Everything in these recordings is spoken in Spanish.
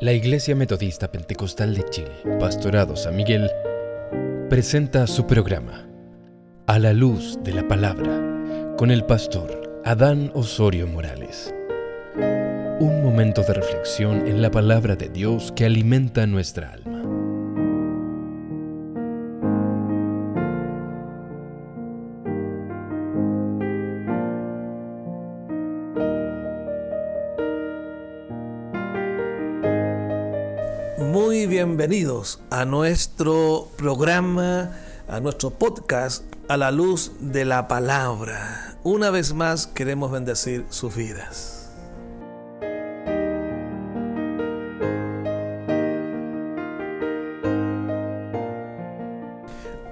La Iglesia Metodista Pentecostal de Chile, Pastorado San Miguel, presenta su programa A la luz de la palabra con el pastor Adán Osorio Morales. Un momento de reflexión en la palabra de Dios que alimenta nuestra alma. Bienvenidos a nuestro programa, a nuestro podcast, a la luz de la palabra. Una vez más queremos bendecir sus vidas.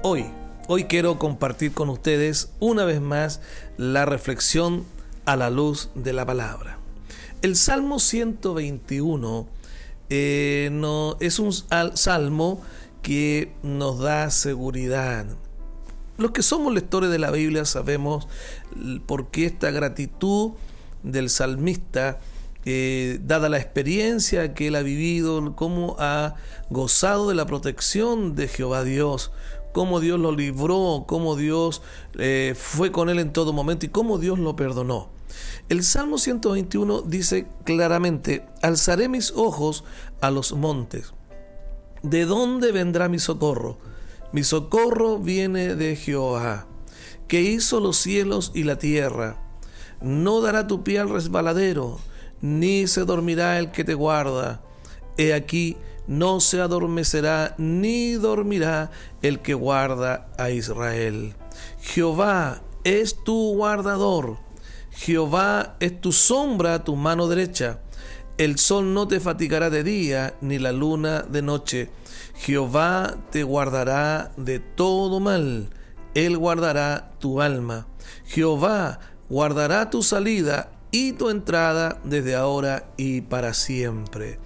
Hoy, hoy quiero compartir con ustedes una vez más la reflexión a la luz de la palabra. El Salmo 121 eh, no, es un salmo que nos da seguridad. Los que somos lectores de la Biblia sabemos por qué esta gratitud del salmista, eh, dada la experiencia que él ha vivido, cómo ha gozado de la protección de Jehová Dios, cómo Dios lo libró, cómo Dios eh, fue con él en todo momento y cómo Dios lo perdonó. El Salmo 121 dice claramente, alzaré mis ojos a los montes. ¿De dónde vendrá mi socorro? Mi socorro viene de Jehová, que hizo los cielos y la tierra. No dará tu pie al resbaladero, ni se dormirá el que te guarda. He aquí, no se adormecerá ni dormirá el que guarda a Israel. Jehová es tu guardador Jehová es tu sombra tu mano derecha. El sol no te fatigará de día, ni la luna de noche. Jehová te guardará de todo mal. Él guardará tu alma. Jehová guardará tu salida y tu entrada desde ahora y para siempre.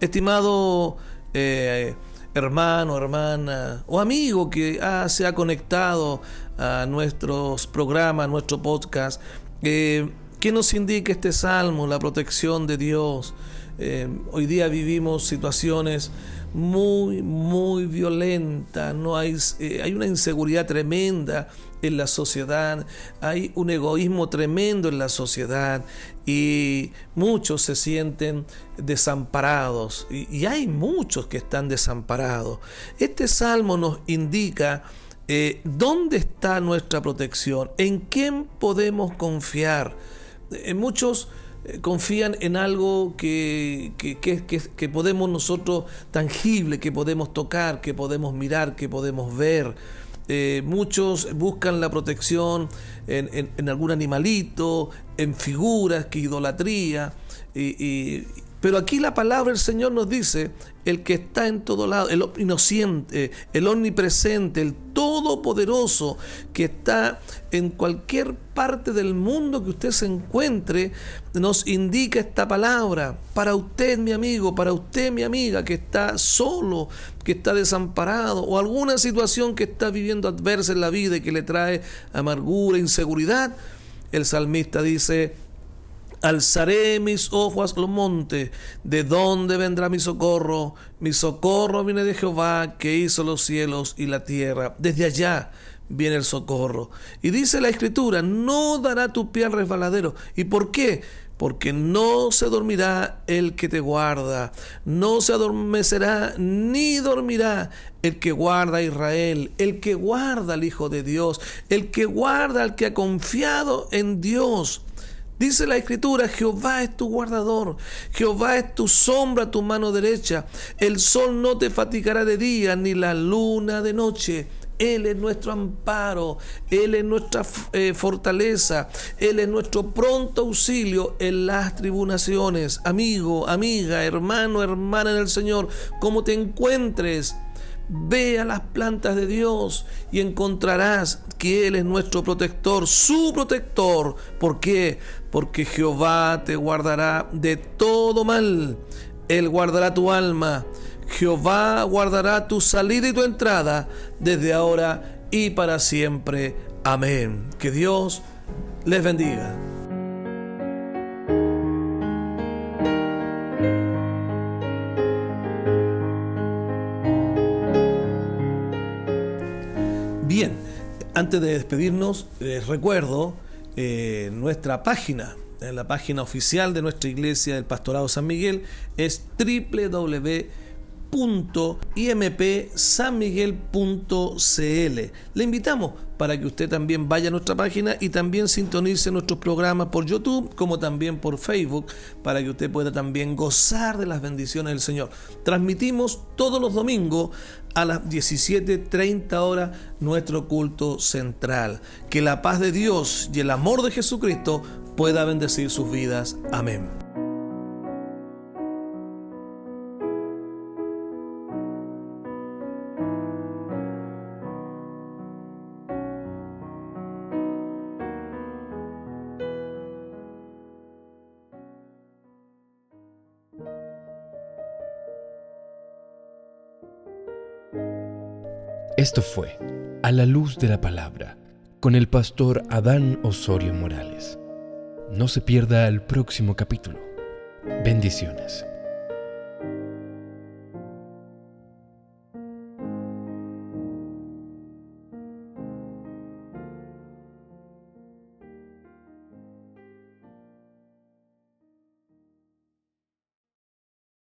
Estimado eh, hermano, hermana o amigo que se ha conectado a nuestros programas, a nuestro podcast, eh, ¿Qué nos indica este salmo? La protección de Dios. Eh, hoy día vivimos situaciones muy, muy violentas. No hay, eh, hay una inseguridad tremenda en la sociedad. Hay un egoísmo tremendo en la sociedad. Y muchos se sienten desamparados. Y, hay muchos que están desamparados. Este salmo nos indica eh, ¿Dónde está nuestra protección? ¿En quién podemos confiar? Eh, muchos eh, confían en algo que, que, podemos nosotros tangible, que podemos tocar, que podemos mirar, que podemos ver. Muchos buscan la protección en, algún animalito, en figuras, que idolatría. y, pero aquí la palabra del Señor nos dice, el que está en todo lado, el inocente, el omnipresente, el todopoderoso, que está en cualquier parte del mundo que usted se encuentre, nos indica esta palabra. Para usted, mi amigo, para usted, mi amiga, que está solo, que está desamparado, o alguna situación que está viviendo adversa en la vida y que le trae amargura, inseguridad, el salmista dice, Alzaré mis ojos a los montes. ¿De dónde vendrá mi socorro? Mi socorro viene de Jehová, que hizo los cielos y la tierra. Desde allá viene el socorro. Y dice la escritura, no dará tu pie al resbaladero. ¿Y por qué? Porque no se dormirá el que te guarda, no se adormecerá ni dormirá el que guarda a Israel, el que guarda al Hijo de Dios, el que guarda al que ha confiado en Dios. Dice la escritura, Jehová es tu guardador, Jehová es tu sombra, tu mano derecha. El sol no te fatigará de día, ni la luna de noche. Él es nuestro amparo, Él es nuestra eh, fortaleza, Él es nuestro pronto auxilio en las tribulaciones. Amigo, amiga, hermano, hermana en el Señor, como te encuentres, Ve a las plantas de Dios y encontrarás que Él es nuestro protector, su protector. ¿Por qué? Porque Jehová te guardará de todo mal. Él guardará tu alma. Jehová guardará tu salida y tu entrada desde ahora y para siempre. Amén. Que Dios les bendiga. Antes de despedirnos, les recuerdo eh, nuestra página, en la página oficial de nuestra iglesia del Pastorado San Miguel es www.impsanmiguel.cl. Le invitamos para que usted también vaya a nuestra página y también sintonice nuestros programas por YouTube como también por Facebook para que usted pueda también gozar de las bendiciones del Señor. Transmitimos todos los domingos a las 17.30 horas nuestro culto central. Que la paz de Dios y el amor de Jesucristo pueda bendecir sus vidas. Amén. Esto fue A la luz de la palabra con el pastor Adán Osorio Morales. No se pierda el próximo capítulo. Bendiciones.